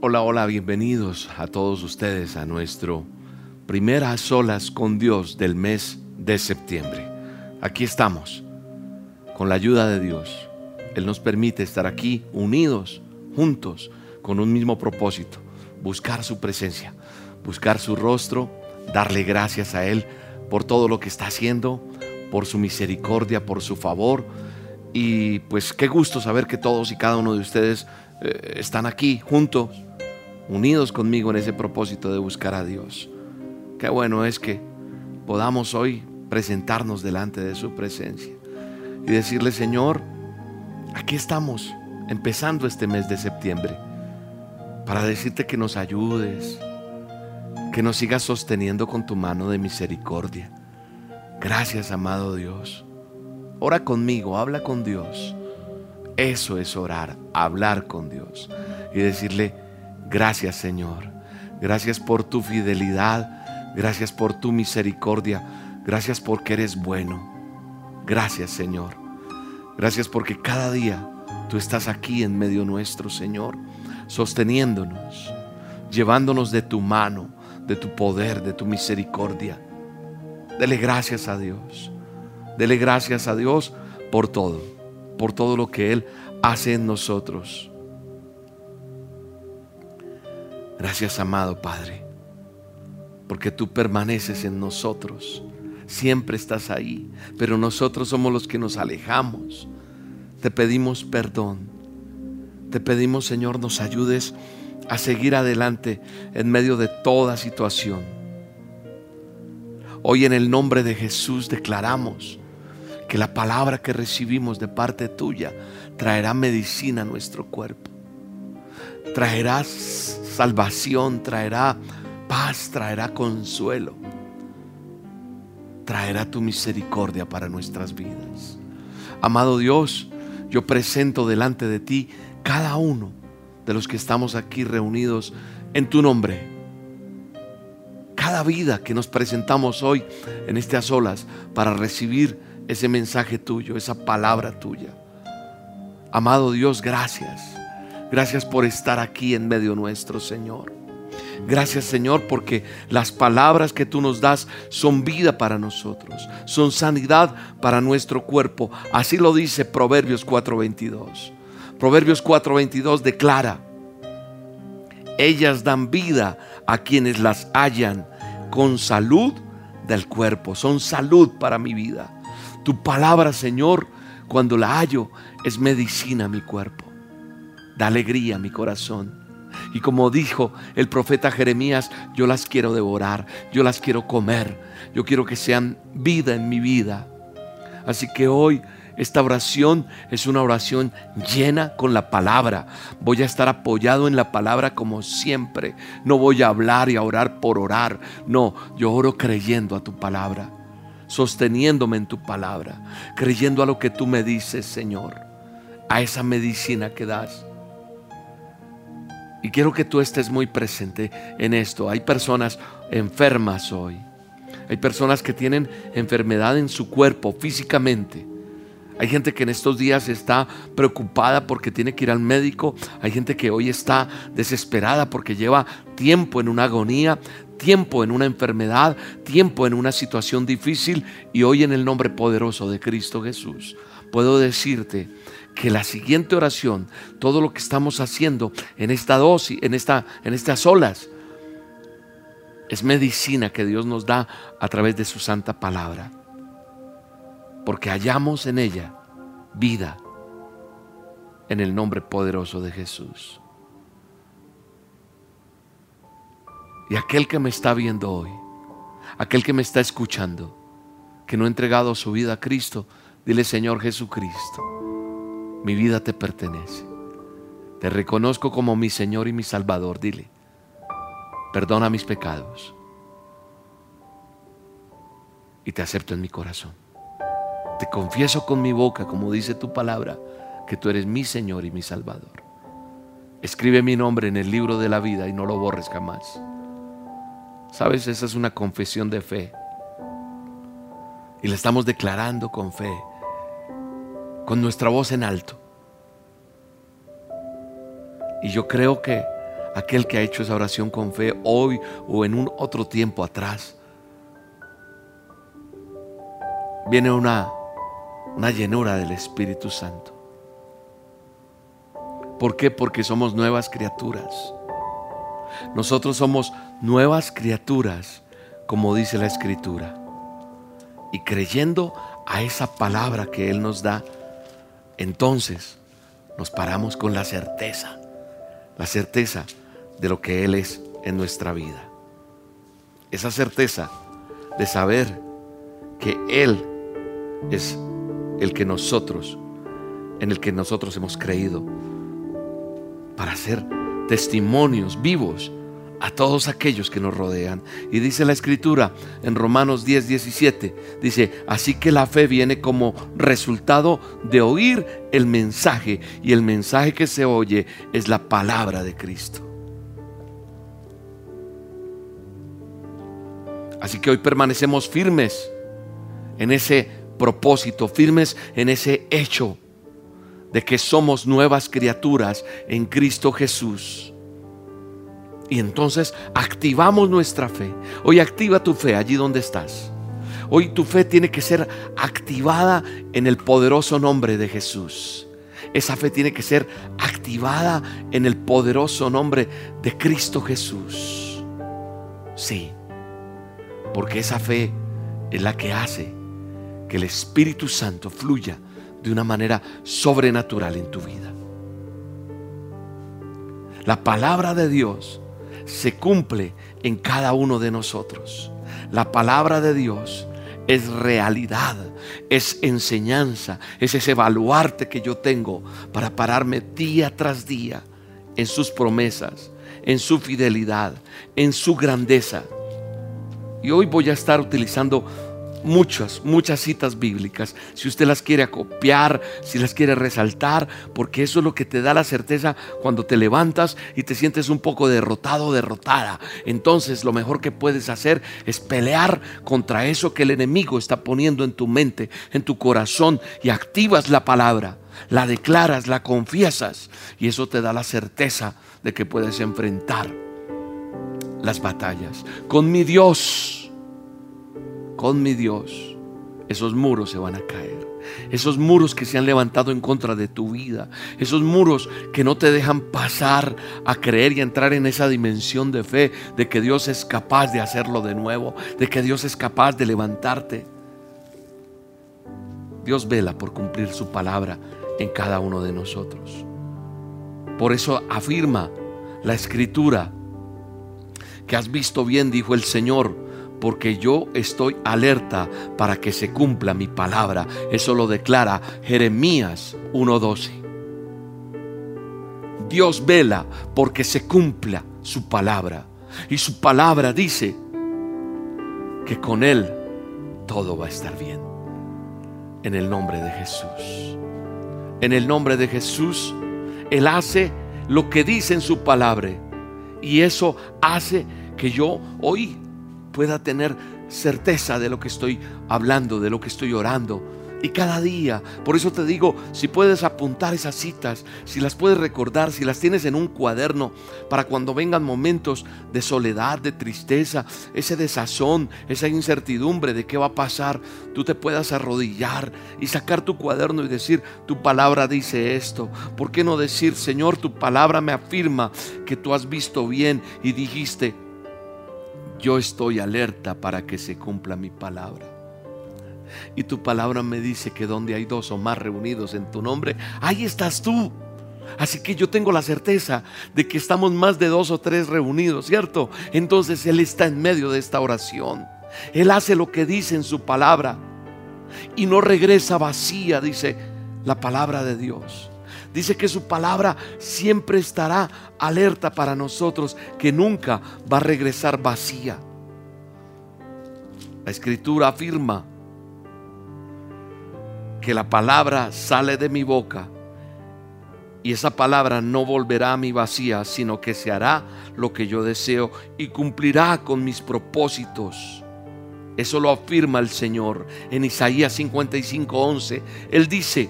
Hola, hola, bienvenidos a todos ustedes a nuestro primeras solas con Dios del mes de septiembre. Aquí estamos, con la ayuda de Dios. Él nos permite estar aquí unidos, juntos, con un mismo propósito, buscar su presencia, buscar su rostro, darle gracias a Él por todo lo que está haciendo, por su misericordia, por su favor. Y pues qué gusto saber que todos y cada uno de ustedes eh, están aquí juntos unidos conmigo en ese propósito de buscar a Dios. Qué bueno es que podamos hoy presentarnos delante de su presencia y decirle, Señor, aquí estamos empezando este mes de septiembre para decirte que nos ayudes, que nos sigas sosteniendo con tu mano de misericordia. Gracias, amado Dios. Ora conmigo, habla con Dios. Eso es orar, hablar con Dios y decirle, Gracias Señor. Gracias por tu fidelidad. Gracias por tu misericordia. Gracias porque eres bueno. Gracias Señor. Gracias porque cada día tú estás aquí en medio nuestro, Señor, sosteniéndonos, llevándonos de tu mano, de tu poder, de tu misericordia. Dele gracias a Dios. Dele gracias a Dios por todo, por todo lo que Él hace en nosotros. Gracias, amado Padre, porque tú permaneces en nosotros. Siempre estás ahí, pero nosotros somos los que nos alejamos. Te pedimos perdón. Te pedimos, Señor, nos ayudes a seguir adelante en medio de toda situación. Hoy en el nombre de Jesús declaramos que la palabra que recibimos de parte tuya traerá medicina a nuestro cuerpo. Traerás salvación, traerá paz, traerá consuelo, traerá tu misericordia para nuestras vidas. Amado Dios, yo presento delante de ti cada uno de los que estamos aquí reunidos en tu nombre. Cada vida que nos presentamos hoy en estas olas para recibir ese mensaje tuyo, esa palabra tuya. Amado Dios, gracias. Gracias por estar aquí en medio nuestro, Señor. Gracias Señor porque las palabras que tú nos das son vida para nosotros, son sanidad para nuestro cuerpo. Así lo dice Proverbios 4:22. Proverbios 4:22 declara, ellas dan vida a quienes las hallan con salud del cuerpo, son salud para mi vida. Tu palabra Señor, cuando la hallo, es medicina a mi cuerpo da alegría a mi corazón. Y como dijo el profeta Jeremías, yo las quiero devorar, yo las quiero comer, yo quiero que sean vida en mi vida. Así que hoy esta oración es una oración llena con la palabra. Voy a estar apoyado en la palabra como siempre. No voy a hablar y a orar por orar. No, yo oro creyendo a tu palabra, sosteniéndome en tu palabra, creyendo a lo que tú me dices, Señor, a esa medicina que das y quiero que tú estés muy presente en esto. Hay personas enfermas hoy. Hay personas que tienen enfermedad en su cuerpo físicamente. Hay gente que en estos días está preocupada porque tiene que ir al médico. Hay gente que hoy está desesperada porque lleva tiempo en una agonía, tiempo en una enfermedad, tiempo en una situación difícil. Y hoy en el nombre poderoso de Cristo Jesús puedo decirte que la siguiente oración, todo lo que estamos haciendo en esta dosis, en, esta, en estas olas, es medicina que Dios nos da a través de su santa palabra. Porque hallamos en ella vida en el nombre poderoso de Jesús. Y aquel que me está viendo hoy, aquel que me está escuchando, que no ha entregado su vida a Cristo, dile Señor Jesucristo mi vida te pertenece. Te reconozco como mi Señor y mi Salvador. Dile, perdona mis pecados. Y te acepto en mi corazón. Te confieso con mi boca, como dice tu palabra, que tú eres mi Señor y mi Salvador. Escribe mi nombre en el libro de la vida y no lo borres jamás. Sabes, esa es una confesión de fe. Y la estamos declarando con fe con nuestra voz en alto. Y yo creo que aquel que ha hecho esa oración con fe hoy o en un otro tiempo atrás. Viene una, una llenura del Espíritu Santo. ¿Por qué? Porque somos nuevas criaturas. Nosotros somos nuevas criaturas, como dice la Escritura. Y creyendo a esa palabra que Él nos da, entonces nos paramos con la certeza, la certeza de lo que Él es en nuestra vida. Esa certeza de saber que Él es el que nosotros, en el que nosotros hemos creído, para ser testimonios vivos a todos aquellos que nos rodean. Y dice la escritura en Romanos 10, 17, dice, así que la fe viene como resultado de oír el mensaje y el mensaje que se oye es la palabra de Cristo. Así que hoy permanecemos firmes en ese propósito, firmes en ese hecho de que somos nuevas criaturas en Cristo Jesús. Y entonces activamos nuestra fe. Hoy activa tu fe allí donde estás. Hoy tu fe tiene que ser activada en el poderoso nombre de Jesús. Esa fe tiene que ser activada en el poderoso nombre de Cristo Jesús. Sí, porque esa fe es la que hace que el Espíritu Santo fluya de una manera sobrenatural en tu vida. La palabra de Dios se cumple en cada uno de nosotros. La palabra de Dios es realidad, es enseñanza, es ese baluarte que yo tengo para pararme día tras día en sus promesas, en su fidelidad, en su grandeza. Y hoy voy a estar utilizando muchas, muchas citas bíblicas. Si usted las quiere copiar, si las quiere resaltar, porque eso es lo que te da la certeza cuando te levantas y te sientes un poco derrotado o derrotada. Entonces lo mejor que puedes hacer es pelear contra eso que el enemigo está poniendo en tu mente, en tu corazón y activas la palabra, la declaras, la confiesas y eso te da la certeza de que puedes enfrentar las batallas. Con mi Dios con mi Dios, esos muros se van a caer. Esos muros que se han levantado en contra de tu vida. Esos muros que no te dejan pasar a creer y entrar en esa dimensión de fe de que Dios es capaz de hacerlo de nuevo. De que Dios es capaz de levantarte. Dios vela por cumplir su palabra en cada uno de nosotros. Por eso afirma la escritura que has visto bien, dijo el Señor porque yo estoy alerta para que se cumpla mi palabra. Eso lo declara Jeremías 1.12. Dios vela porque se cumpla su palabra. Y su palabra dice que con Él todo va a estar bien. En el nombre de Jesús. En el nombre de Jesús, Él hace lo que dice en su palabra. Y eso hace que yo hoy pueda tener certeza de lo que estoy hablando, de lo que estoy orando. Y cada día, por eso te digo, si puedes apuntar esas citas, si las puedes recordar, si las tienes en un cuaderno, para cuando vengan momentos de soledad, de tristeza, ese desazón, esa incertidumbre de qué va a pasar, tú te puedas arrodillar y sacar tu cuaderno y decir, tu palabra dice esto. ¿Por qué no decir, Señor, tu palabra me afirma que tú has visto bien y dijiste, yo estoy alerta para que se cumpla mi palabra. Y tu palabra me dice que donde hay dos o más reunidos en tu nombre, ahí estás tú. Así que yo tengo la certeza de que estamos más de dos o tres reunidos, ¿cierto? Entonces Él está en medio de esta oración. Él hace lo que dice en su palabra y no regresa vacía, dice la palabra de Dios. Dice que su palabra siempre estará alerta para nosotros, que nunca va a regresar vacía. La escritura afirma que la palabra sale de mi boca y esa palabra no volverá a mi vacía, sino que se hará lo que yo deseo y cumplirá con mis propósitos. Eso lo afirma el Señor en Isaías 55:11. Él dice,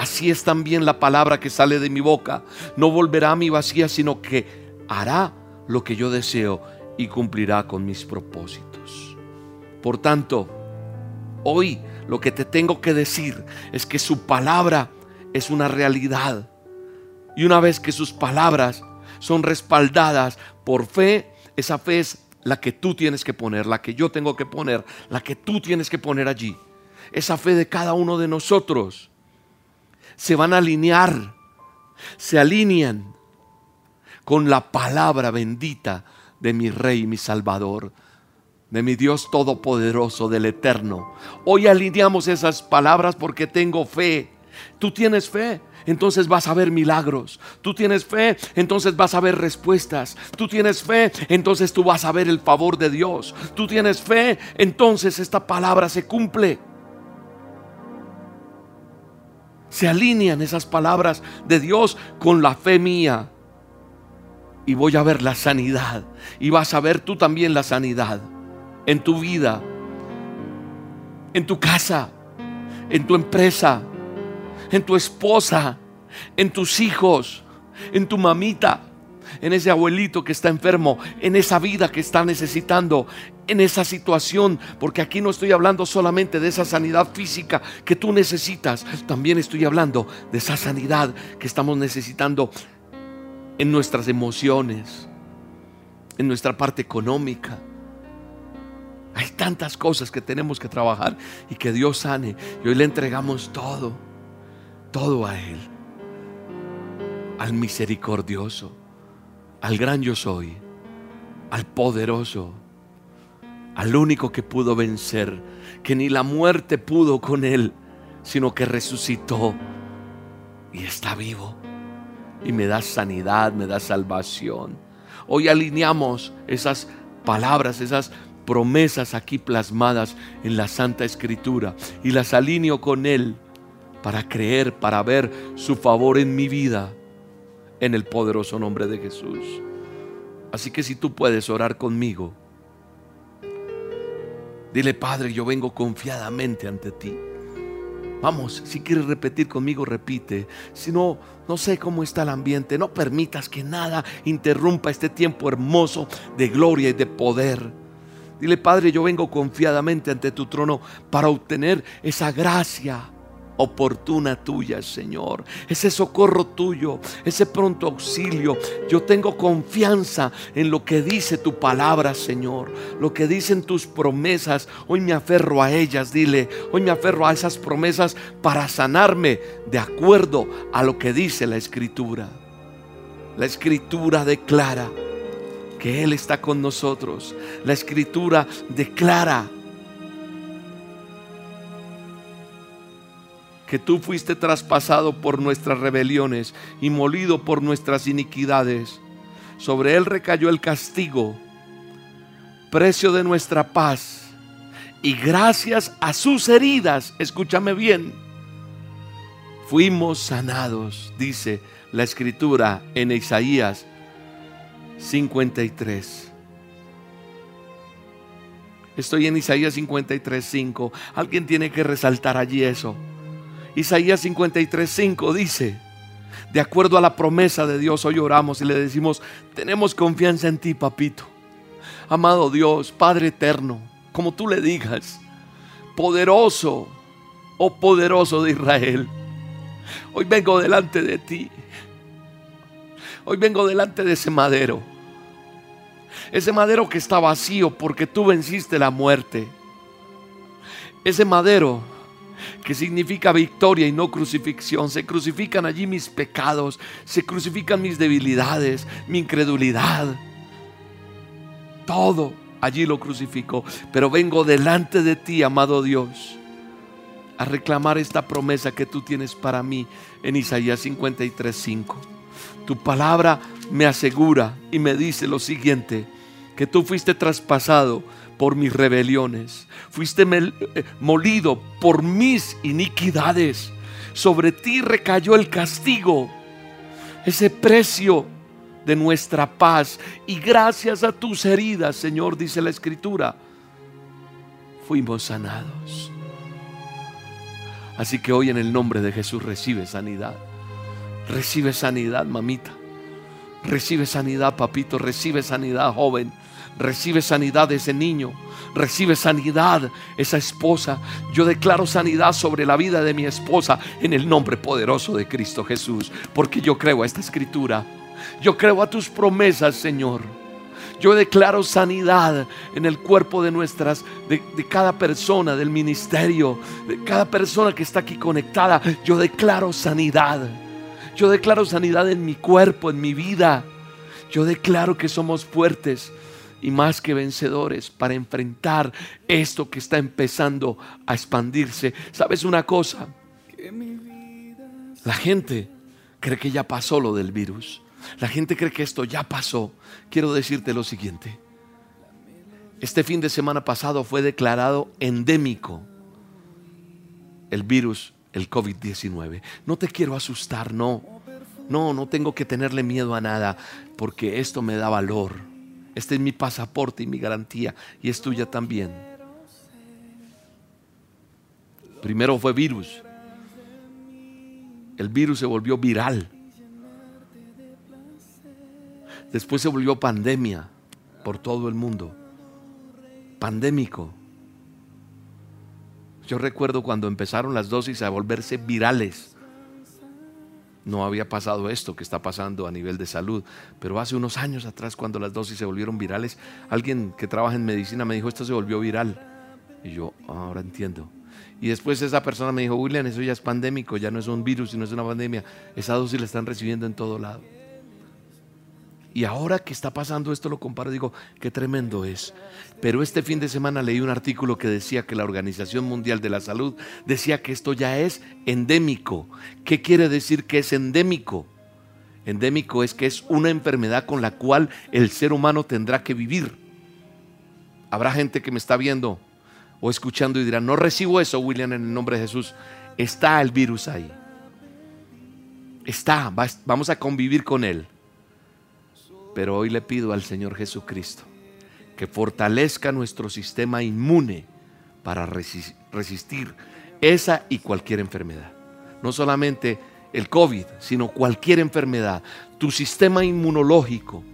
Así es también la palabra que sale de mi boca. No volverá a mi vacía, sino que hará lo que yo deseo y cumplirá con mis propósitos. Por tanto, hoy lo que te tengo que decir es que su palabra es una realidad. Y una vez que sus palabras son respaldadas por fe, esa fe es la que tú tienes que poner, la que yo tengo que poner, la que tú tienes que poner allí. Esa fe de cada uno de nosotros se van a alinear, se alinean con la palabra bendita de mi Rey, mi Salvador, de mi Dios Todopoderoso, del Eterno. Hoy alineamos esas palabras porque tengo fe. Tú tienes fe, entonces vas a ver milagros. Tú tienes fe, entonces vas a ver respuestas. Tú tienes fe, entonces tú vas a ver el favor de Dios. Tú tienes fe, entonces esta palabra se cumple. Se alinean esas palabras de Dios con la fe mía. Y voy a ver la sanidad. Y vas a ver tú también la sanidad. En tu vida, en tu casa, en tu empresa, en tu esposa, en tus hijos, en tu mamita, en ese abuelito que está enfermo, en esa vida que está necesitando, en esa situación, porque aquí no estoy hablando solamente de esa sanidad física que tú necesitas, también estoy hablando de esa sanidad que estamos necesitando en nuestras emociones, en nuestra parte económica. Hay tantas cosas que tenemos que trabajar y que Dios sane. Y hoy le entregamos todo, todo a Él, al misericordioso, al gran yo soy, al poderoso, al único que pudo vencer, que ni la muerte pudo con Él, sino que resucitó y está vivo y me da sanidad, me da salvación. Hoy alineamos esas palabras, esas promesas aquí plasmadas en la Santa Escritura y las alineo con Él para creer, para ver su favor en mi vida, en el poderoso nombre de Jesús. Así que si tú puedes orar conmigo, dile Padre, yo vengo confiadamente ante ti. Vamos, si quieres repetir conmigo, repite. Si no, no sé cómo está el ambiente. No permitas que nada interrumpa este tiempo hermoso de gloria y de poder. Dile, Padre, yo vengo confiadamente ante tu trono para obtener esa gracia oportuna tuya, Señor. Ese socorro tuyo, ese pronto auxilio. Yo tengo confianza en lo que dice tu palabra, Señor. Lo que dicen tus promesas. Hoy me aferro a ellas, dile. Hoy me aferro a esas promesas para sanarme de acuerdo a lo que dice la Escritura. La Escritura declara que Él está con nosotros. La Escritura declara que tú fuiste traspasado por nuestras rebeliones y molido por nuestras iniquidades. Sobre él recayó el castigo, precio de nuestra paz. Y gracias a sus heridas, escúchame bien, fuimos sanados, dice la escritura en Isaías 53. Estoy en Isaías 53, 5. Alguien tiene que resaltar allí eso. Isaías 53:5 dice, de acuerdo a la promesa de Dios, hoy oramos y le decimos, tenemos confianza en ti, papito. Amado Dios, Padre eterno, como tú le digas, poderoso, oh poderoso de Israel, hoy vengo delante de ti. Hoy vengo delante de ese madero. Ese madero que está vacío porque tú venciste la muerte. Ese madero que significa victoria y no crucifixión. Se crucifican allí mis pecados, se crucifican mis debilidades, mi incredulidad. Todo allí lo crucifico, pero vengo delante de ti, amado Dios, a reclamar esta promesa que tú tienes para mí en Isaías 53:5. Tu palabra me asegura y me dice lo siguiente, que tú fuiste traspasado por mis rebeliones, fuiste eh, molido por mis iniquidades. Sobre ti recayó el castigo, ese precio de nuestra paz. Y gracias a tus heridas, Señor, dice la Escritura, fuimos sanados. Así que hoy en el nombre de Jesús recibe sanidad. Recibe sanidad, mamita. Recibe sanidad, papito, recibe sanidad, joven. Recibe sanidad ese niño. Recibe sanidad esa esposa. Yo declaro sanidad sobre la vida de mi esposa en el nombre poderoso de Cristo Jesús. Porque yo creo a esta escritura. Yo creo a tus promesas, Señor. Yo declaro sanidad en el cuerpo de nuestras, de, de, cada persona del ministerio, de cada persona que está aquí conectada. Yo declaro sanidad. Yo declaro sanidad en mi cuerpo, en mi vida. Yo declaro que somos fuertes y más que vencedores para enfrentar esto que está empezando a expandirse. ¿Sabes una cosa? La gente cree que ya pasó lo del virus. La gente cree que esto ya pasó. Quiero decirte lo siguiente. Este fin de semana pasado fue declarado endémico el virus, el COVID-19. No te quiero asustar, no. No, no tengo que tenerle miedo a nada, porque esto me da valor. Este es mi pasaporte y mi garantía, y es tuya también. Primero fue virus. El virus se volvió viral. Después se volvió pandemia por todo el mundo. Pandémico. Yo recuerdo cuando empezaron las dosis a volverse virales. No había pasado esto que está pasando a nivel de salud, pero hace unos años atrás cuando las dosis se volvieron virales, alguien que trabaja en medicina me dijo, esto se volvió viral. Y yo, ah, ahora entiendo. Y después esa persona me dijo, William, eso ya es pandémico, ya no es un virus, sino es una pandemia. Esa dosis la están recibiendo en todo lado. Y ahora que está pasando esto lo comparo digo, qué tremendo es. Pero este fin de semana leí un artículo que decía que la Organización Mundial de la Salud decía que esto ya es endémico. ¿Qué quiere decir que es endémico? Endémico es que es una enfermedad con la cual el ser humano tendrá que vivir. Habrá gente que me está viendo o escuchando y dirá, no recibo eso, William, en el nombre de Jesús. Está el virus ahí. Está, vamos a convivir con él. Pero hoy le pido al Señor Jesucristo que fortalezca nuestro sistema inmune para resistir esa y cualquier enfermedad. No solamente el COVID, sino cualquier enfermedad. Tu sistema inmunológico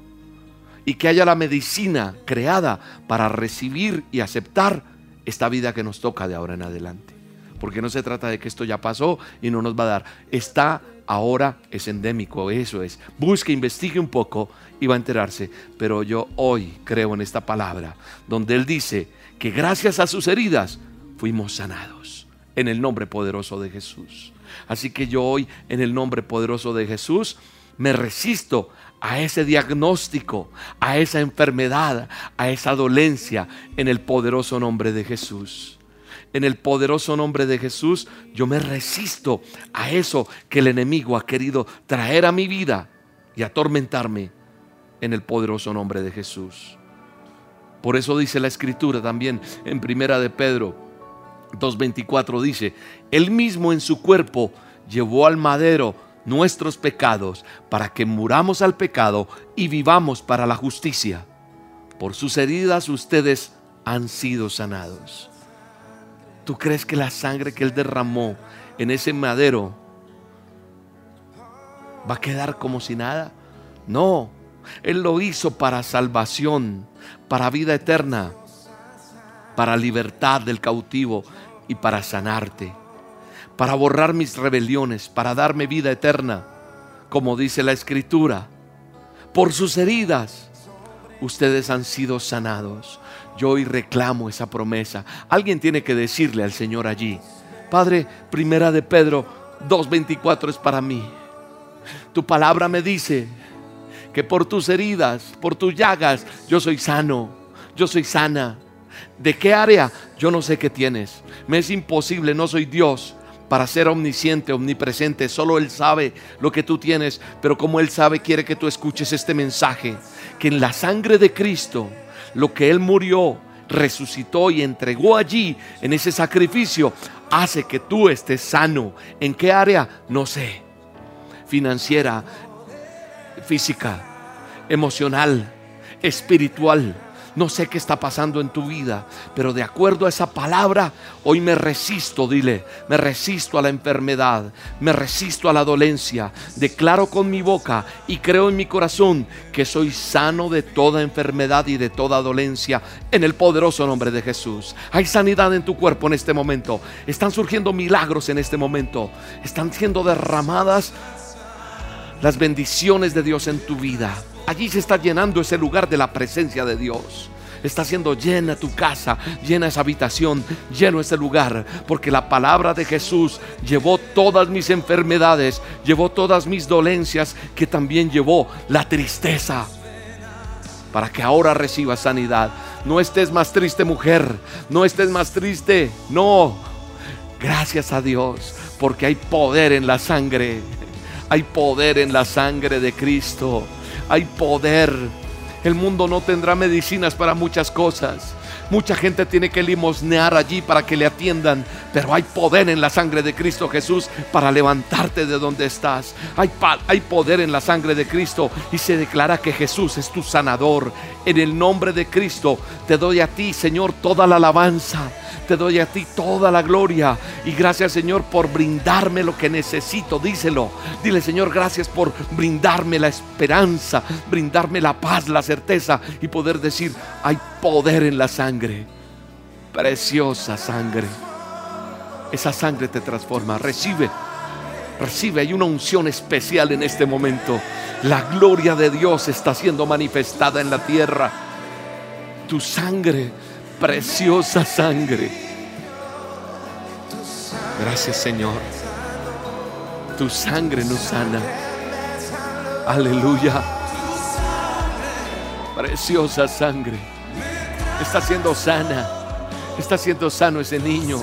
y que haya la medicina creada para recibir y aceptar esta vida que nos toca de ahora en adelante. Porque no se trata de que esto ya pasó y no nos va a dar. Está ahora es endémico, eso es. Busque, investigue un poco y va a enterarse. Pero yo hoy creo en esta palabra, donde Él dice que gracias a sus heridas fuimos sanados, en el nombre poderoso de Jesús. Así que yo hoy, en el nombre poderoso de Jesús, me resisto a ese diagnóstico, a esa enfermedad, a esa dolencia, en el poderoso nombre de Jesús en el poderoso nombre de Jesús, yo me resisto a eso que el enemigo ha querido traer a mi vida y atormentarme en el poderoso nombre de Jesús. Por eso dice la escritura también en Primera de Pedro 2:24 dice, él mismo en su cuerpo llevó al madero nuestros pecados para que muramos al pecado y vivamos para la justicia. Por sus heridas ustedes han sido sanados. ¿Tú crees que la sangre que Él derramó en ese madero va a quedar como si nada? No, Él lo hizo para salvación, para vida eterna, para libertad del cautivo y para sanarte, para borrar mis rebeliones, para darme vida eterna, como dice la Escritura. Por sus heridas ustedes han sido sanados. Yo hoy reclamo esa promesa. Alguien tiene que decirle al Señor allí, Padre, primera de Pedro 2.24 es para mí. Tu palabra me dice que por tus heridas, por tus llagas, yo soy sano, yo soy sana. ¿De qué área? Yo no sé qué tienes. Me es imposible, no soy Dios para ser omnisciente, omnipresente. Solo Él sabe lo que tú tienes, pero como Él sabe, quiere que tú escuches este mensaje, que en la sangre de Cristo, lo que Él murió, resucitó y entregó allí en ese sacrificio, hace que tú estés sano. ¿En qué área? No sé. Financiera, física, emocional, espiritual. No sé qué está pasando en tu vida, pero de acuerdo a esa palabra, hoy me resisto, dile, me resisto a la enfermedad, me resisto a la dolencia. Declaro con mi boca y creo en mi corazón que soy sano de toda enfermedad y de toda dolencia en el poderoso nombre de Jesús. Hay sanidad en tu cuerpo en este momento. Están surgiendo milagros en este momento. Están siendo derramadas las bendiciones de Dios en tu vida. Allí se está llenando ese lugar de la presencia de Dios. Está siendo llena tu casa, llena esa habitación, lleno ese lugar, porque la palabra de Jesús llevó todas mis enfermedades, llevó todas mis dolencias, que también llevó la tristeza, para que ahora recibas sanidad. No estés más triste, mujer, no estés más triste, no. Gracias a Dios, porque hay poder en la sangre, hay poder en la sangre de Cristo hay poder. El mundo no tendrá medicinas para muchas cosas. Mucha gente tiene que limosnear allí para que le atiendan, pero hay poder en la sangre de Cristo Jesús para levantarte de donde estás. Hay, poder en la sangre de Cristo y se declara que Jesús es tu sanador. En el nombre de Cristo te doy a ti, Señor, toda la alabanza te doy a ti toda la gloria. Y gracias Señor por brindarme lo que necesito. Díselo. Dile Señor, gracias por brindarme la esperanza, brindarme la paz, la certeza y poder decir, hay poder en la sangre. Preciosa sangre. Esa sangre te transforma. Recibe. Recibe, hay una unción especial en este momento. La gloria de Dios está siendo manifestada en la tierra. Tu sangre preciosa sangre. Gracias Señor. Tu sangre nos sana. Aleluya. Preciosa sangre. Está siendo sana. Está siendo sano ese niño.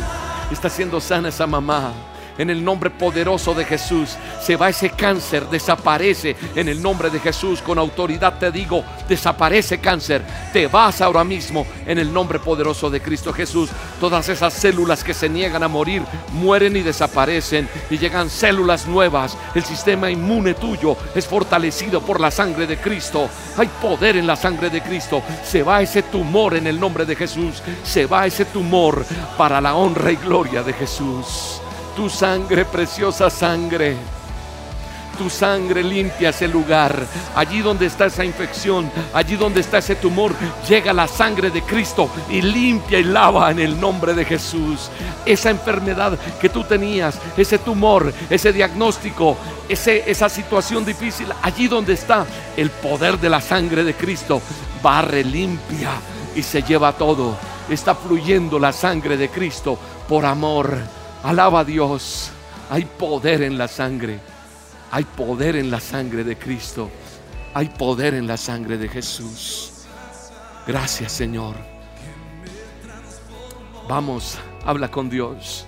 Está siendo sana esa mamá. En el nombre poderoso de Jesús se va ese cáncer, desaparece. En el nombre de Jesús, con autoridad te digo, desaparece cáncer. Te vas ahora mismo en el nombre poderoso de Cristo Jesús. Todas esas células que se niegan a morir mueren y desaparecen y llegan células nuevas. El sistema inmune tuyo es fortalecido por la sangre de Cristo. Hay poder en la sangre de Cristo. Se va ese tumor en el nombre de Jesús. Se va ese tumor para la honra y gloria de Jesús. Tu sangre, preciosa sangre. Tu sangre limpia ese lugar. Allí donde está esa infección, allí donde está ese tumor, llega la sangre de Cristo y limpia y lava en el nombre de Jesús. Esa enfermedad que tú tenías, ese tumor, ese diagnóstico, ese, esa situación difícil, allí donde está el poder de la sangre de Cristo, barre, limpia y se lleva todo. Está fluyendo la sangre de Cristo por amor Alaba a Dios. Hay poder en la sangre. Hay poder en la sangre de Cristo. Hay poder en la sangre de Jesús. Gracias Señor. Vamos, habla con Dios.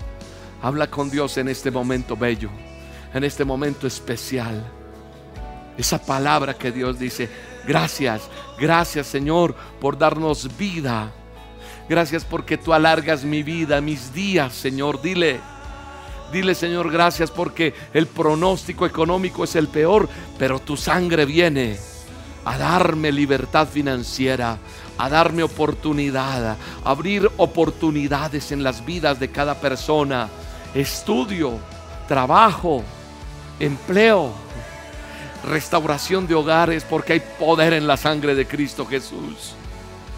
Habla con Dios en este momento bello, en este momento especial. Esa palabra que Dios dice, gracias, gracias Señor por darnos vida Gracias porque tú alargas mi vida, mis días, Señor. Dile, dile, Señor, gracias porque el pronóstico económico es el peor, pero tu sangre viene a darme libertad financiera, a darme oportunidad, a abrir oportunidades en las vidas de cada persona, estudio, trabajo, empleo, restauración de hogares, porque hay poder en la sangre de Cristo Jesús.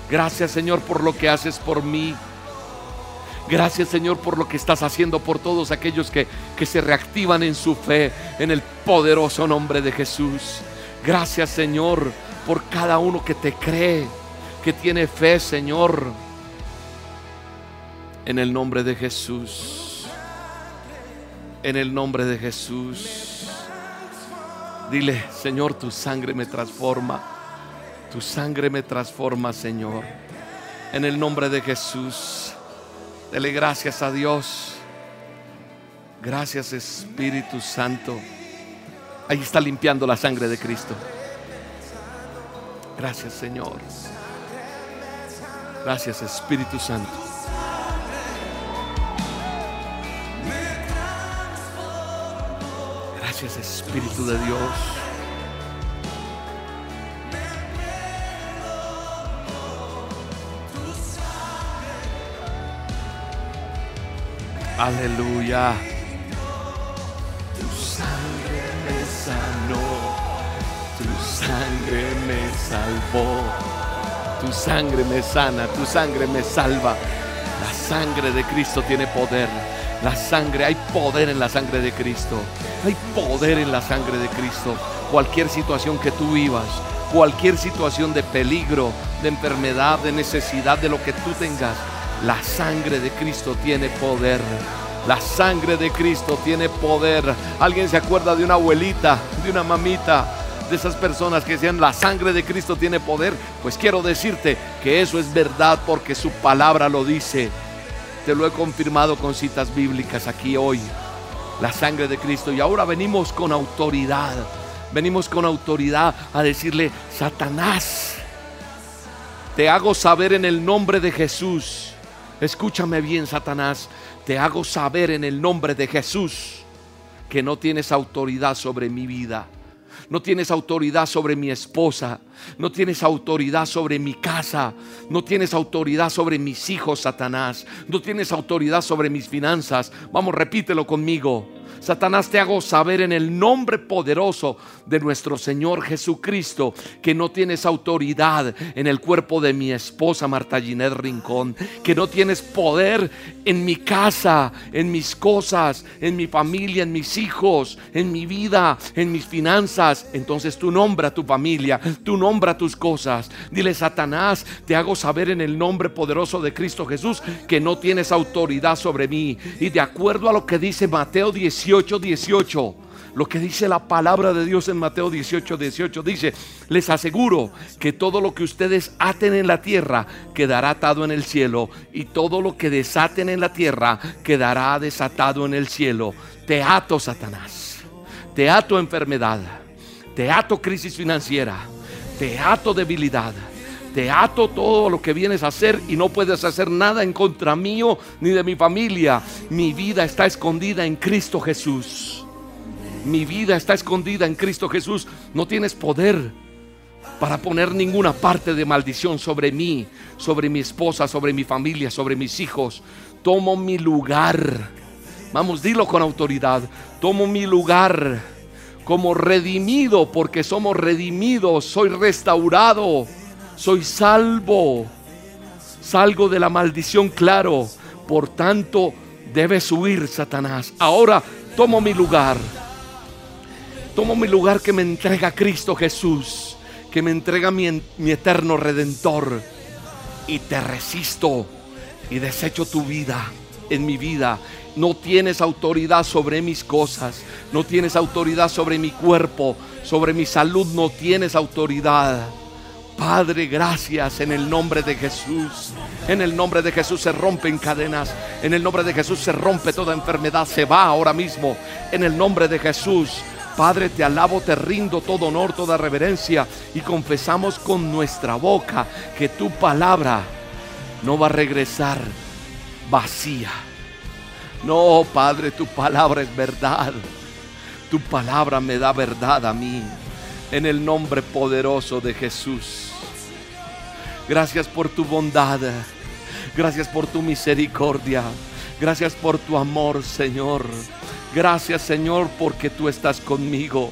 Gracias Señor por lo que haces por mí. Gracias Señor por lo que estás haciendo por todos aquellos que, que se reactivan en su fe en el poderoso nombre de Jesús. Gracias Señor por cada uno que te cree, que tiene fe Señor. En el nombre de Jesús. En el nombre de Jesús. Dile, Señor, tu sangre me transforma. Tu sangre me transforma, Señor. En el nombre de Jesús. Dele gracias a Dios. Gracias Espíritu Santo. Ahí está limpiando la sangre de Cristo. Gracias Señor. Gracias Espíritu Santo. Gracias Espíritu de Dios. Aleluya. Tu sangre me sanó. Tu sangre me salvó. Tu sangre me sana. Tu sangre me salva. La sangre de Cristo tiene poder. La sangre, hay poder en la sangre de Cristo. Hay poder en la sangre de Cristo. Cualquier situación que tú vivas, cualquier situación de peligro, de enfermedad, de necesidad, de lo que tú tengas, la sangre de Cristo tiene poder. La sangre de Cristo tiene poder. ¿Alguien se acuerda de una abuelita, de una mamita, de esas personas que decían la sangre de Cristo tiene poder? Pues quiero decirte que eso es verdad porque su palabra lo dice. Te lo he confirmado con citas bíblicas aquí hoy. La sangre de Cristo. Y ahora venimos con autoridad. Venimos con autoridad a decirle, Satanás, te hago saber en el nombre de Jesús. Escúchame bien, Satanás. Te hago saber en el nombre de Jesús que no tienes autoridad sobre mi vida. No tienes autoridad sobre mi esposa. No tienes autoridad sobre mi casa. No tienes autoridad sobre mis hijos, Satanás. No tienes autoridad sobre mis finanzas. Vamos, repítelo conmigo. Satanás, te hago saber en el nombre poderoso de nuestro Señor Jesucristo que no tienes autoridad en el cuerpo de mi esposa Marta Ginette Rincón, que no tienes poder en mi casa, en mis cosas, en mi familia, en mis hijos, en mi vida, en mis finanzas. Entonces tú nombra a tu familia, tú nombra tus cosas. Dile, Satanás, te hago saber en el nombre poderoso de Cristo Jesús que no tienes autoridad sobre mí. Y de acuerdo a lo que dice Mateo 18, 18, Lo que dice la palabra de Dios en Mateo 18, 18 dice, les aseguro que todo lo que ustedes aten en la tierra quedará atado en el cielo y todo lo que desaten en la tierra quedará desatado en el cielo. Te ato, Satanás. Te ato enfermedad. Te ato crisis financiera. Te ato debilidad te ato todo lo que vienes a hacer y no puedes hacer nada en contra mío ni de mi familia. Mi vida está escondida en Cristo Jesús. Mi vida está escondida en Cristo Jesús. No tienes poder para poner ninguna parte de maldición sobre mí, sobre mi esposa, sobre mi familia, sobre mis hijos. Tomo mi lugar. Vamos, dilo con autoridad. Tomo mi lugar como redimido, porque somos redimidos. Soy restaurado soy salvo. Salgo de la maldición, claro. Por tanto, debes huir, Satanás. Ahora tomo mi lugar. Tomo mi lugar que me entrega Cristo Jesús, que me entrega mi, mi eterno redentor. Y te resisto y desecho tu vida en mi vida. No tienes autoridad sobre mis cosas, no tienes autoridad sobre mi cuerpo, sobre mi salud, no tienes autoridad. Padre, gracias en el nombre de Jesús. En el nombre de Jesús se rompen cadenas. En el nombre de Jesús se rompe toda enfermedad. Se va ahora mismo. En el nombre de Jesús. Padre, te alabo, te rindo todo honor, toda reverencia y confesamos con nuestra boca que tu palabra no va a regresar vacía. No, Padre, tu palabra es verdad. Tu palabra me da verdad a mí. En el nombre poderoso de Jesús. Gracias por tu bondad. Gracias por tu misericordia. Gracias por tu amor, Señor. Gracias, Señor, porque tú estás conmigo.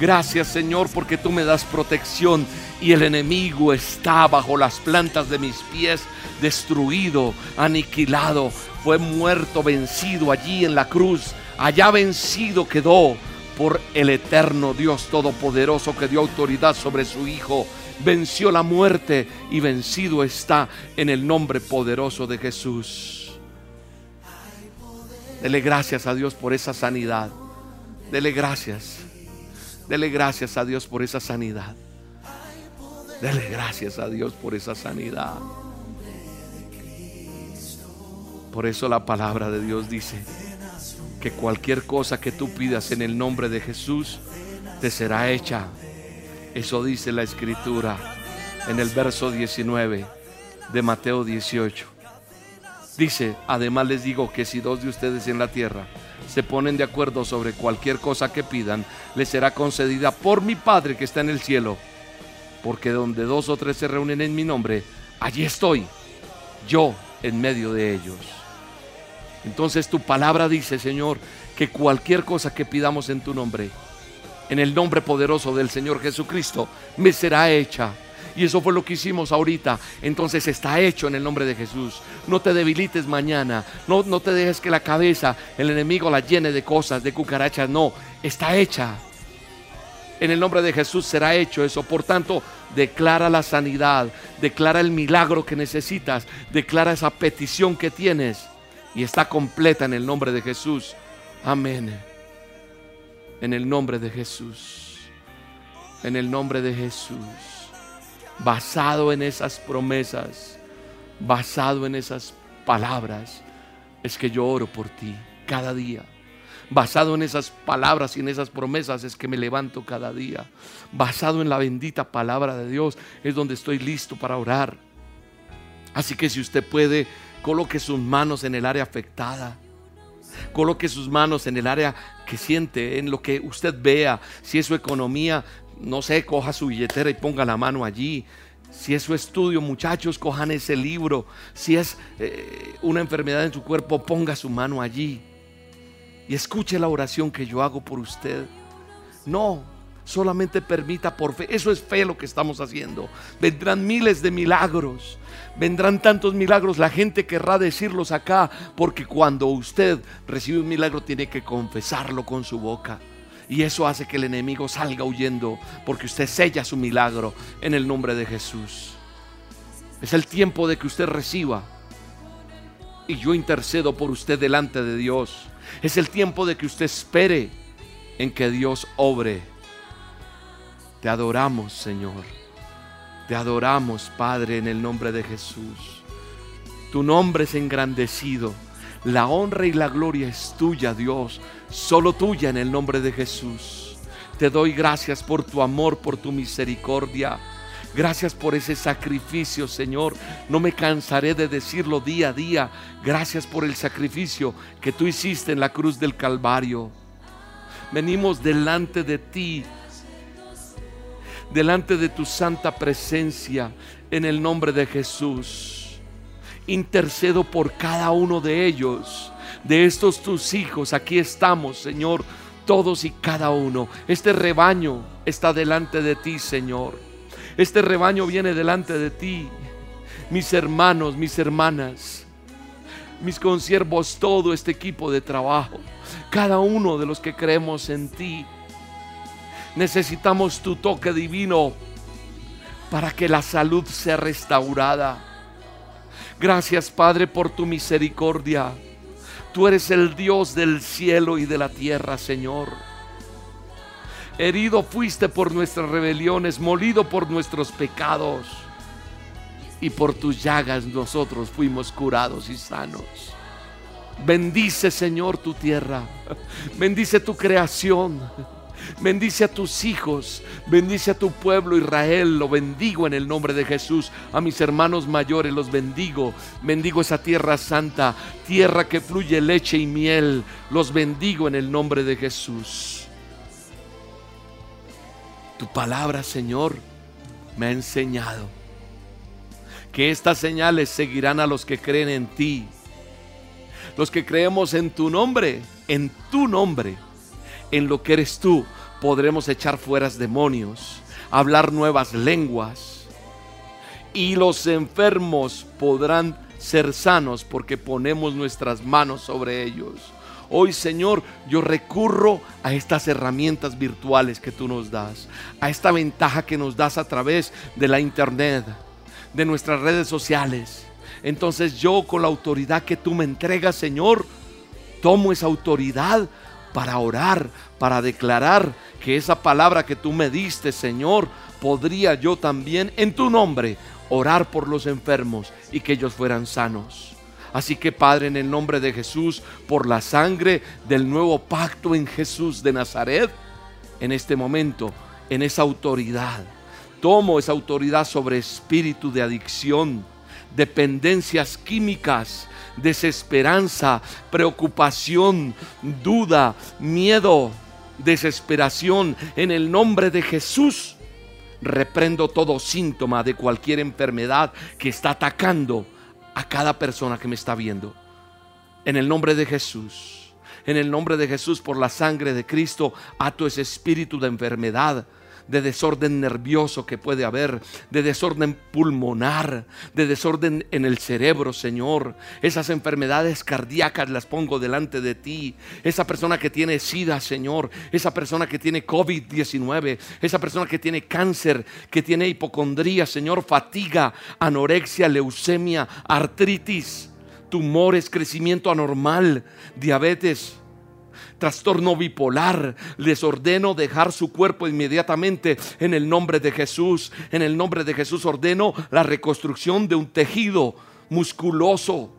Gracias, Señor, porque tú me das protección y el enemigo está bajo las plantas de mis pies, destruido, aniquilado. Fue muerto, vencido allí en la cruz. Allá vencido quedó por el eterno Dios Todopoderoso que dio autoridad sobre su Hijo venció la muerte y vencido está en el nombre poderoso de Jesús. Dele gracias a Dios por esa sanidad. Dele gracias. Dele gracias a Dios por esa sanidad. Dele gracias a Dios por esa sanidad. Por eso la palabra de Dios dice que cualquier cosa que tú pidas en el nombre de Jesús te será hecha eso dice la escritura en el verso 19 de Mateo 18. Dice, además les digo que si dos de ustedes en la tierra se ponen de acuerdo sobre cualquier cosa que pidan, les será concedida por mi Padre que está en el cielo. Porque donde dos o tres se reúnen en mi nombre, allí estoy, yo en medio de ellos. Entonces tu palabra dice, Señor, que cualquier cosa que pidamos en tu nombre, en el nombre poderoso del Señor Jesucristo, me será hecha. Y eso fue lo que hicimos ahorita. Entonces está hecho en el nombre de Jesús. No te debilites mañana. No, no te dejes que la cabeza, el enemigo la llene de cosas, de cucarachas. No, está hecha. En el nombre de Jesús será hecho eso. Por tanto, declara la sanidad, declara el milagro que necesitas, declara esa petición que tienes y está completa en el nombre de Jesús. Amén. En el nombre de Jesús. En el nombre de Jesús. Basado en esas promesas, basado en esas palabras, es que yo oro por ti cada día. Basado en esas palabras y en esas promesas es que me levanto cada día. Basado en la bendita palabra de Dios es donde estoy listo para orar. Así que si usted puede, coloque sus manos en el área afectada. Coloque sus manos en el área que siente, en lo que usted vea. Si es su economía, no sé, coja su billetera y ponga la mano allí. Si es su estudio, muchachos, cojan ese libro. Si es eh, una enfermedad en su cuerpo, ponga su mano allí y escuche la oración que yo hago por usted. No, solamente permita por fe. Eso es fe lo que estamos haciendo. Vendrán miles de milagros. Vendrán tantos milagros. La gente querrá decirlos acá porque cuando usted recibe un milagro tiene que confesarlo con su boca. Y eso hace que el enemigo salga huyendo porque usted sella su milagro en el nombre de Jesús. Es el tiempo de que usted reciba. Y yo intercedo por usted delante de Dios. Es el tiempo de que usted espere en que Dios obre. Te adoramos, Señor. Te adoramos, Padre, en el nombre de Jesús. Tu nombre es engrandecido. La honra y la gloria es tuya, Dios. Solo tuya en el nombre de Jesús. Te doy gracias por tu amor, por tu misericordia. Gracias por ese sacrificio, Señor. No me cansaré de decirlo día a día. Gracias por el sacrificio que tú hiciste en la cruz del Calvario. Venimos delante de ti, delante de tu santa presencia, en el nombre de Jesús. Intercedo por cada uno de ellos, de estos tus hijos. Aquí estamos, Señor, todos y cada uno. Este rebaño está delante de ti, Señor. Este rebaño viene delante de ti, mis hermanos, mis hermanas, mis consiervos, todo este equipo de trabajo, cada uno de los que creemos en ti. Necesitamos tu toque divino para que la salud sea restaurada. Gracias Padre por tu misericordia. Tú eres el Dios del cielo y de la tierra, Señor. Herido fuiste por nuestras rebeliones, molido por nuestros pecados. Y por tus llagas nosotros fuimos curados y sanos. Bendice Señor tu tierra. Bendice tu creación. Bendice a tus hijos, bendice a tu pueblo Israel, lo bendigo en el nombre de Jesús. A mis hermanos mayores los bendigo, bendigo esa tierra santa, tierra que fluye leche y miel, los bendigo en el nombre de Jesús. Tu palabra, Señor, me ha enseñado que estas señales seguirán a los que creen en ti. Los que creemos en tu nombre, en tu nombre, en lo que eres tú, podremos echar fuera demonios, hablar nuevas lenguas. Y los enfermos podrán ser sanos porque ponemos nuestras manos sobre ellos. Hoy, Señor, yo recurro a estas herramientas virtuales que tú nos das, a esta ventaja que nos das a través de la internet, de nuestras redes sociales. Entonces yo con la autoridad que tú me entregas, Señor, tomo esa autoridad para orar, para declarar que esa palabra que tú me diste, Señor, podría yo también en tu nombre orar por los enfermos y que ellos fueran sanos. Así que Padre, en el nombre de Jesús, por la sangre del nuevo pacto en Jesús de Nazaret, en este momento, en esa autoridad, tomo esa autoridad sobre espíritu de adicción, dependencias químicas, desesperanza, preocupación, duda, miedo, desesperación. En el nombre de Jesús, reprendo todo síntoma de cualquier enfermedad que está atacando a cada persona que me está viendo. En el nombre de Jesús. En el nombre de Jesús, por la sangre de Cristo, ato ese espíritu de enfermedad de desorden nervioso que puede haber, de desorden pulmonar, de desorden en el cerebro, Señor. Esas enfermedades cardíacas las pongo delante de ti. Esa persona que tiene SIDA, Señor. Esa persona que tiene COVID-19. Esa persona que tiene cáncer, que tiene hipocondría, Señor. Fatiga, anorexia, leucemia, artritis, tumores, crecimiento anormal, diabetes trastorno bipolar. Les ordeno dejar su cuerpo inmediatamente en el nombre de Jesús. En el nombre de Jesús ordeno la reconstrucción de un tejido musculoso,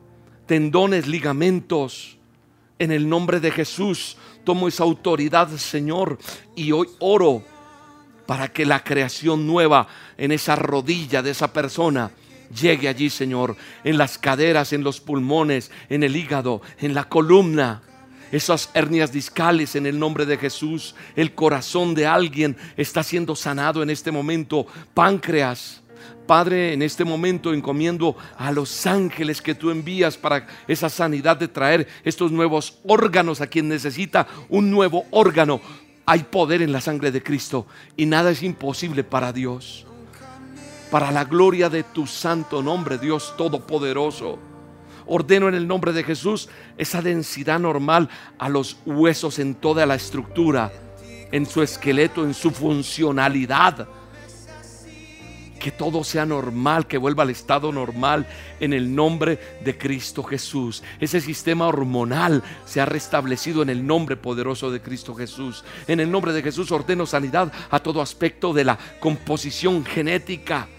tendones, ligamentos. En el nombre de Jesús tomo esa autoridad, Señor, y hoy oro para que la creación nueva en esa rodilla de esa persona llegue allí, Señor, en las caderas, en los pulmones, en el hígado, en la columna esas hernias discales en el nombre de Jesús. El corazón de alguien está siendo sanado en este momento. Páncreas. Padre, en este momento encomiendo a los ángeles que tú envías para esa sanidad de traer estos nuevos órganos a quien necesita un nuevo órgano. Hay poder en la sangre de Cristo y nada es imposible para Dios. Para la gloria de tu santo nombre, Dios Todopoderoso. Ordeno en el nombre de Jesús esa densidad normal a los huesos en toda la estructura, en su esqueleto, en su funcionalidad. Que todo sea normal, que vuelva al estado normal en el nombre de Cristo Jesús. Ese sistema hormonal se ha restablecido en el nombre poderoso de Cristo Jesús. En el nombre de Jesús ordeno sanidad a todo aspecto de la composición genética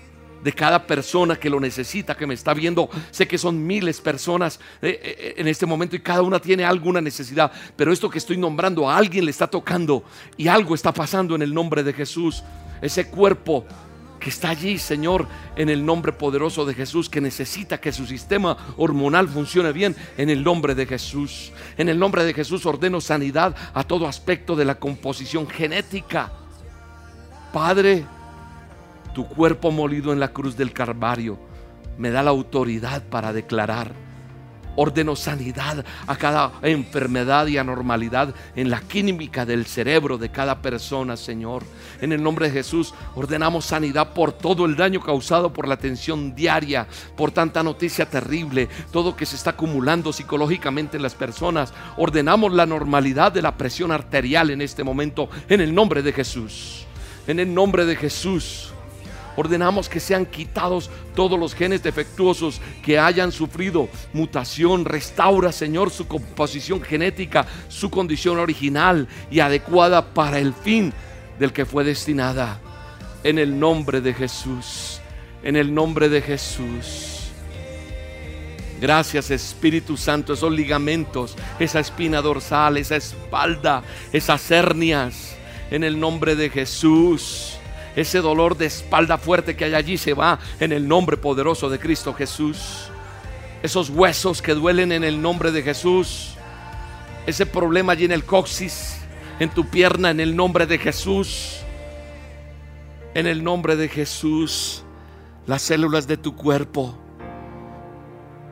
de cada persona que lo necesita, que me está viendo. Sé que son miles personas eh, eh, en este momento y cada una tiene alguna necesidad. Pero esto que estoy nombrando a alguien le está tocando y algo está pasando en el nombre de Jesús. Ese cuerpo que está allí, Señor, en el nombre poderoso de Jesús, que necesita que su sistema hormonal funcione bien, en el nombre de Jesús. En el nombre de Jesús ordeno sanidad a todo aspecto de la composición genética. Padre, tu cuerpo molido en la cruz del Calvario me da la autoridad para declarar. Ordeno sanidad a cada enfermedad y anormalidad en la química del cerebro de cada persona, Señor. En el nombre de Jesús ordenamos sanidad por todo el daño causado por la tensión diaria, por tanta noticia terrible, todo que se está acumulando psicológicamente en las personas. Ordenamos la normalidad de la presión arterial en este momento, en el nombre de Jesús. En el nombre de Jesús. Ordenamos que sean quitados todos los genes defectuosos que hayan sufrido mutación. Restaura, Señor, su composición genética, su condición original y adecuada para el fin del que fue destinada. En el nombre de Jesús. En el nombre de Jesús. Gracias Espíritu Santo, esos ligamentos, esa espina dorsal, esa espalda, esas hernias, en el nombre de Jesús. Ese dolor de espalda fuerte que hay allí se va en el nombre poderoso de Cristo Jesús. Esos huesos que duelen en el nombre de Jesús. Ese problema allí en el coxis, en tu pierna, en el nombre de Jesús. En el nombre de Jesús, las células de tu cuerpo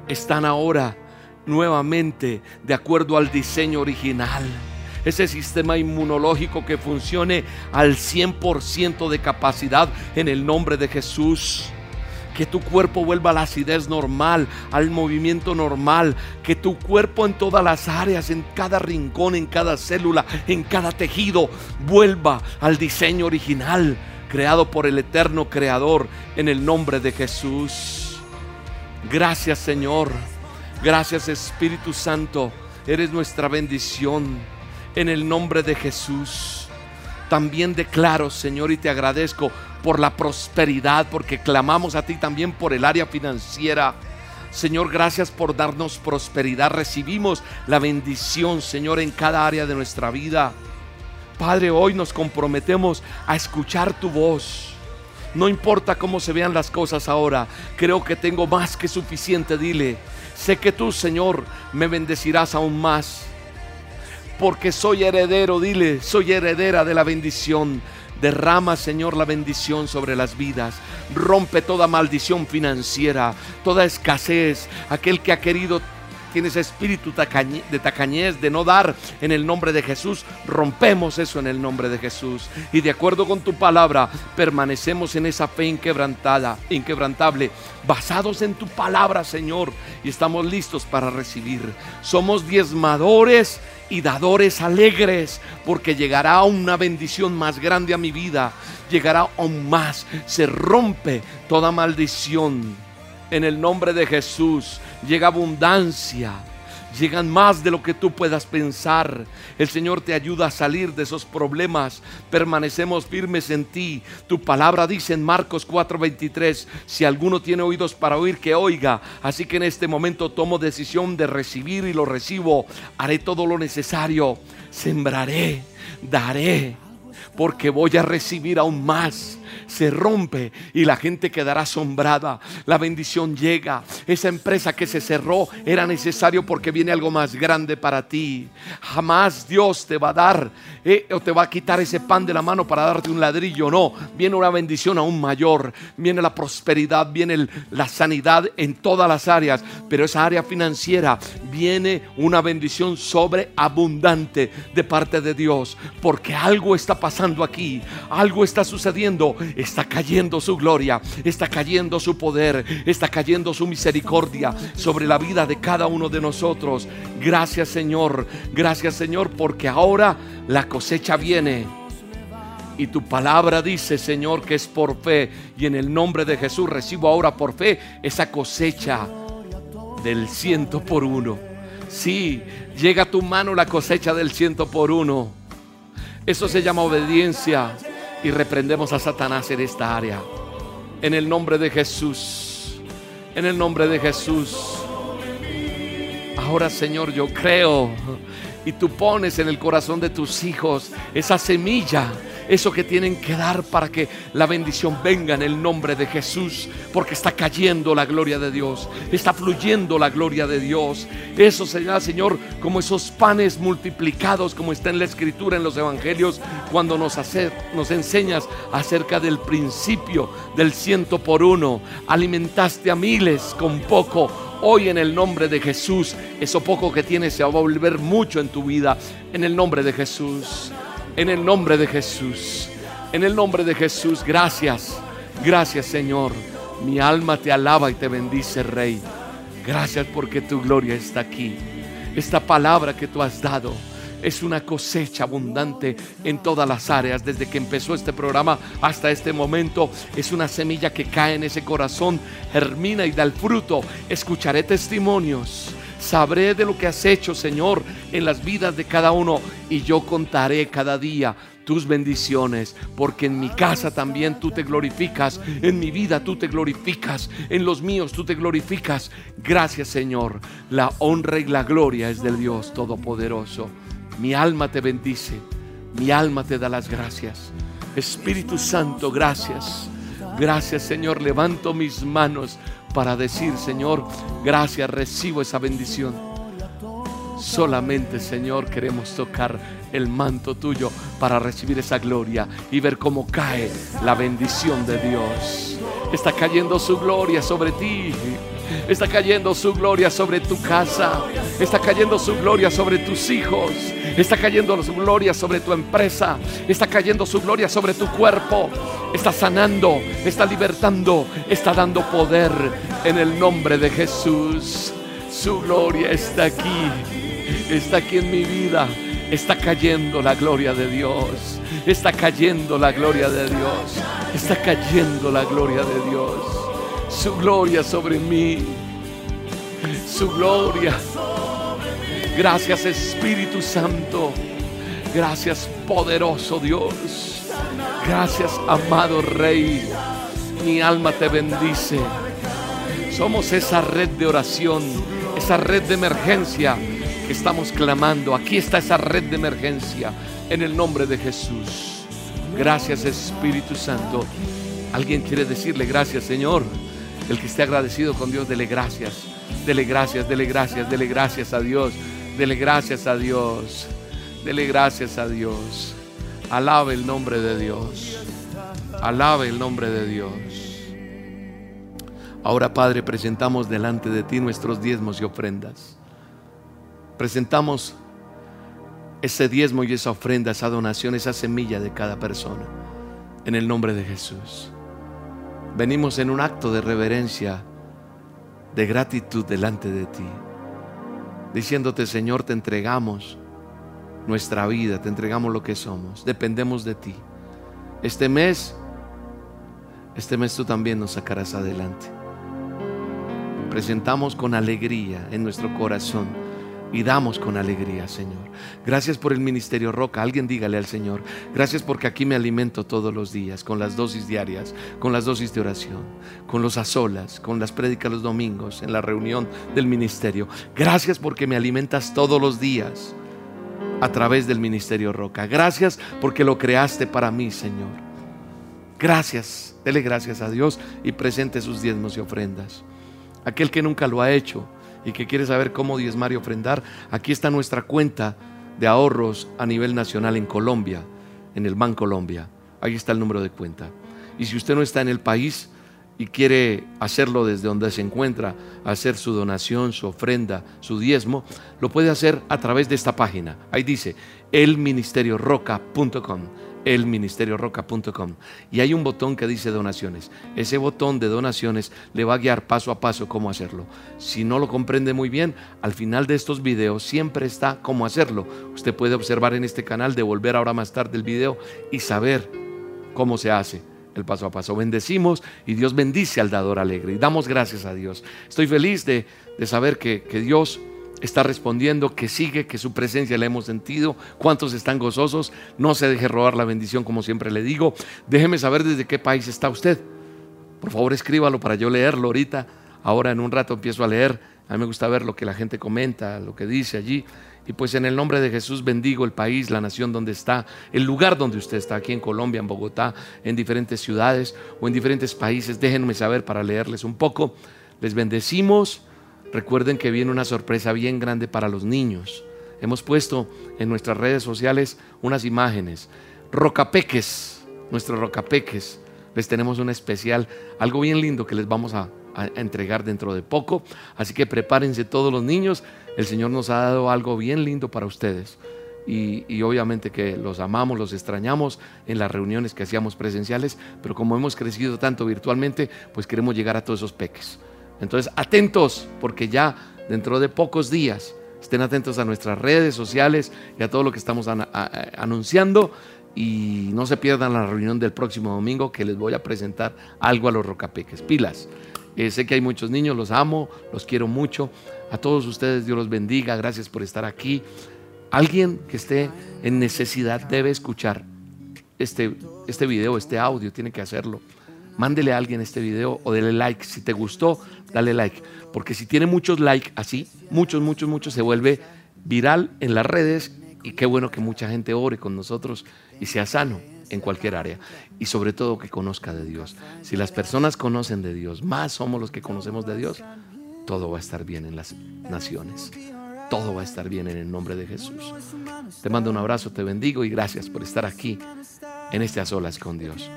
están ahora nuevamente de acuerdo al diseño original ese sistema inmunológico que funcione al 100% de capacidad en el nombre de Jesús. Que tu cuerpo vuelva a la acidez normal, al movimiento normal. Que tu cuerpo en todas las áreas, en cada rincón, en cada célula, en cada tejido, vuelva al diseño original creado por el eterno Creador en el nombre de Jesús. Gracias Señor. Gracias Espíritu Santo. Eres nuestra bendición en el nombre de Jesús. También declaro, Señor, y te agradezco por la prosperidad, porque clamamos a ti también por el área financiera. Señor, gracias por darnos prosperidad. Recibimos la bendición, Señor, en cada área de nuestra vida. Padre, hoy nos comprometemos a escuchar tu voz. No importa cómo se vean las cosas ahora, creo que tengo más que suficiente. Dile, sé que tú, Señor, me bendecirás aún más porque soy heredero, dile, soy heredera de la bendición. Derrama, Señor, la bendición sobre las vidas. Rompe toda maldición financiera, toda escasez. Aquel que ha querido tienes espíritu de tacañez, de no dar en el nombre de Jesús, rompemos eso en el nombre de Jesús. Y de acuerdo con tu palabra, permanecemos en esa fe inquebrantada, inquebrantable, basados en tu palabra, Señor, y estamos listos para recibir. Somos diezmadores y dadores alegres, porque llegará una bendición más grande a mi vida, llegará aún más, se rompe toda maldición. En el nombre de Jesús llega abundancia, llegan más de lo que tú puedas pensar. El Señor te ayuda a salir de esos problemas. Permanecemos firmes en ti. Tu palabra dice en Marcos 4:23, si alguno tiene oídos para oír, que oiga. Así que en este momento tomo decisión de recibir y lo recibo. Haré todo lo necesario. Sembraré, daré, porque voy a recibir aún más se rompe y la gente quedará asombrada. La bendición llega. Esa empresa que se cerró era necesario porque viene algo más grande para ti. Jamás Dios te va a dar eh, o te va a quitar ese pan de la mano para darte un ladrillo. No, viene una bendición aún mayor. Viene la prosperidad, viene la sanidad en todas las áreas. Pero esa área financiera viene una bendición sobreabundante de parte de Dios. Porque algo está pasando aquí. Algo está sucediendo está cayendo su gloria, está cayendo su poder, está cayendo su misericordia sobre la vida de cada uno de nosotros. Gracias Señor, gracias Señor, porque ahora la cosecha viene. Y tu palabra dice, Señor, que es por fe. Y en el nombre de Jesús recibo ahora por fe esa cosecha del ciento por uno. Sí, llega a tu mano la cosecha del ciento por uno. Eso se llama obediencia y reprendemos a Satanás en esta área. En el nombre de Jesús. En el nombre de Jesús. Ahora Señor, yo creo y tú pones en el corazón de tus hijos esa semilla eso que tienen que dar para que la bendición venga en el nombre de Jesús, porque está cayendo la gloria de Dios, está fluyendo la gloria de Dios. Eso será, Señor, como esos panes multiplicados, como está en la Escritura, en los Evangelios, cuando nos, hace, nos enseñas acerca del principio del ciento por uno. Alimentaste a miles con poco. Hoy en el nombre de Jesús, eso poco que tienes se va a volver mucho en tu vida. En el nombre de Jesús. En el nombre de Jesús. En el nombre de Jesús. Gracias. Gracias Señor. Mi alma te alaba y te bendice Rey. Gracias porque tu gloria está aquí. Esta palabra que tú has dado es una cosecha abundante en todas las áreas. Desde que empezó este programa hasta este momento, es una semilla que cae en ese corazón, germina y da el fruto. Escucharé testimonios Sabré de lo que has hecho, Señor, en las vidas de cada uno y yo contaré cada día tus bendiciones, porque en mi casa también tú te glorificas, en mi vida tú te glorificas, en los míos tú te glorificas. Gracias Señor, la honra y la gloria es del Dios Todopoderoso. Mi alma te bendice, mi alma te da las gracias. Espíritu Santo, gracias. Gracias Señor, levanto mis manos para decir, Señor, gracias, recibo esa bendición. Solamente, Señor, queremos tocar el manto tuyo para recibir esa gloria y ver cómo cae la bendición de Dios. Está cayendo su gloria sobre ti. Está cayendo su gloria sobre tu casa. Está cayendo su gloria sobre tus hijos. Está cayendo su gloria sobre tu empresa. Está cayendo su gloria sobre tu cuerpo. Está sanando, está libertando, está dando poder en el nombre de Jesús. Su gloria está aquí. Está aquí en mi vida. Está cayendo la gloria de Dios. Está cayendo la gloria de Dios. Está cayendo la gloria de Dios su gloria sobre mí. Su gloria. Gracias Espíritu Santo. Gracias poderoso Dios. Gracias amado Rey. Mi alma te bendice. Somos esa red de oración, esa red de emergencia que estamos clamando. Aquí está esa red de emergencia en el nombre de Jesús. Gracias Espíritu Santo. ¿Alguien quiere decirle gracias Señor? El que esté agradecido con Dios, dele gracias. Dele gracias, dele gracias, dele gracias a Dios. Dele gracias a Dios. Dele gracias a Dios. Alabe el nombre de Dios. Alabe el nombre de Dios. Ahora, Padre, presentamos delante de ti nuestros diezmos y ofrendas. presentamos ese diezmo y esa ofrenda, esa donación, esa semilla de cada persona. En el nombre de Jesús. Venimos en un acto de reverencia, de gratitud delante de ti. Diciéndote, Señor, te entregamos nuestra vida, te entregamos lo que somos. Dependemos de ti. Este mes, este mes tú también nos sacarás adelante. Presentamos con alegría en nuestro corazón y damos con alegría, Señor. Gracias por el ministerio Roca. Alguien dígale al Señor, gracias porque aquí me alimento todos los días con las dosis diarias, con las dosis de oración, con los azolas, con las prédicas los domingos, en la reunión del ministerio. Gracias porque me alimentas todos los días a través del ministerio Roca. Gracias porque lo creaste para mí, Señor. Gracias, dele gracias a Dios y presente sus diezmos y ofrendas. Aquel que nunca lo ha hecho, y que quiere saber cómo diezmar y ofrendar, aquí está nuestra cuenta de ahorros a nivel nacional en Colombia, en el Banco Colombia. Ahí está el número de cuenta. Y si usted no está en el país y quiere hacerlo desde donde se encuentra, hacer su donación, su ofrenda, su diezmo, lo puede hacer a través de esta página. Ahí dice elministerioroca.com elministerioroca.com y hay un botón que dice donaciones. Ese botón de donaciones le va a guiar paso a paso cómo hacerlo. Si no lo comprende muy bien, al final de estos videos siempre está cómo hacerlo. Usted puede observar en este canal, devolver ahora más tarde el video y saber cómo se hace el paso a paso. Bendecimos y Dios bendice al dador alegre y damos gracias a Dios. Estoy feliz de, de saber que, que Dios está respondiendo, que sigue, que su presencia la hemos sentido. ¿Cuántos están gozosos? No se deje robar la bendición, como siempre le digo. Déjeme saber desde qué país está usted. Por favor, escríbalo para yo leerlo ahorita. Ahora en un rato empiezo a leer. A mí me gusta ver lo que la gente comenta, lo que dice allí. Y pues en el nombre de Jesús bendigo el país, la nación donde está, el lugar donde usted está, aquí en Colombia, en Bogotá, en diferentes ciudades o en diferentes países. Déjenme saber para leerles un poco. Les bendecimos Recuerden que viene una sorpresa bien grande para los niños. Hemos puesto en nuestras redes sociales unas imágenes. Rocapeques, nuestros rocapeques. Les tenemos un especial, algo bien lindo que les vamos a, entregar dentro de poco. Así que prepárense todos los niños. El Señor nos ha dado algo bien lindo para ustedes. Y, y, obviamente que los amamos, los extrañamos en las reuniones que hacíamos presenciales, pero como hemos crecido tanto virtualmente, pues queremos llegar a todos esos peques. Entonces, atentos, porque ya dentro de pocos días, estén atentos a nuestras redes sociales y a todo lo que estamos anunciando. Y no se pierdan la reunión del próximo domingo que les voy a presentar algo a los rocapeques. Pilas. Eh, sé que hay muchos niños, los amo, los quiero mucho. A todos ustedes Dios los bendiga. Gracias por estar aquí. Alguien que esté en necesidad debe escuchar este, este video, este audio, tiene que hacerlo mándele a alguien este video o dele like. Si te gustó, dale like. Porque si tiene muchos likes así, muchos, muchos, muchos, se vuelve viral en las redes y qué bueno que mucha gente ore con nosotros y sea sano en cualquier área y sobre todo que conozca de Dios. Si las personas conocen de Dios, más somos los que conocemos de Dios, todo va a estar bien en las naciones. Todo va a estar bien en el nombre de Jesús. Te mando un abrazo, te bendigo y gracias por estar aquí en este a solas con Dios.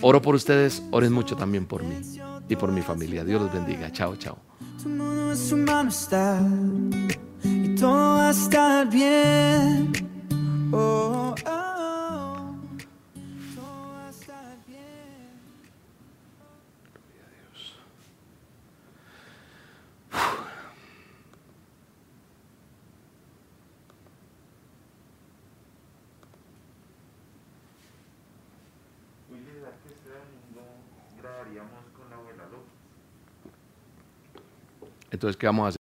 Oro por ustedes, oren mucho también por mí y por mi familia. Dios los bendiga. Chao, chao. Entonces, ¿qué vamos a hacer?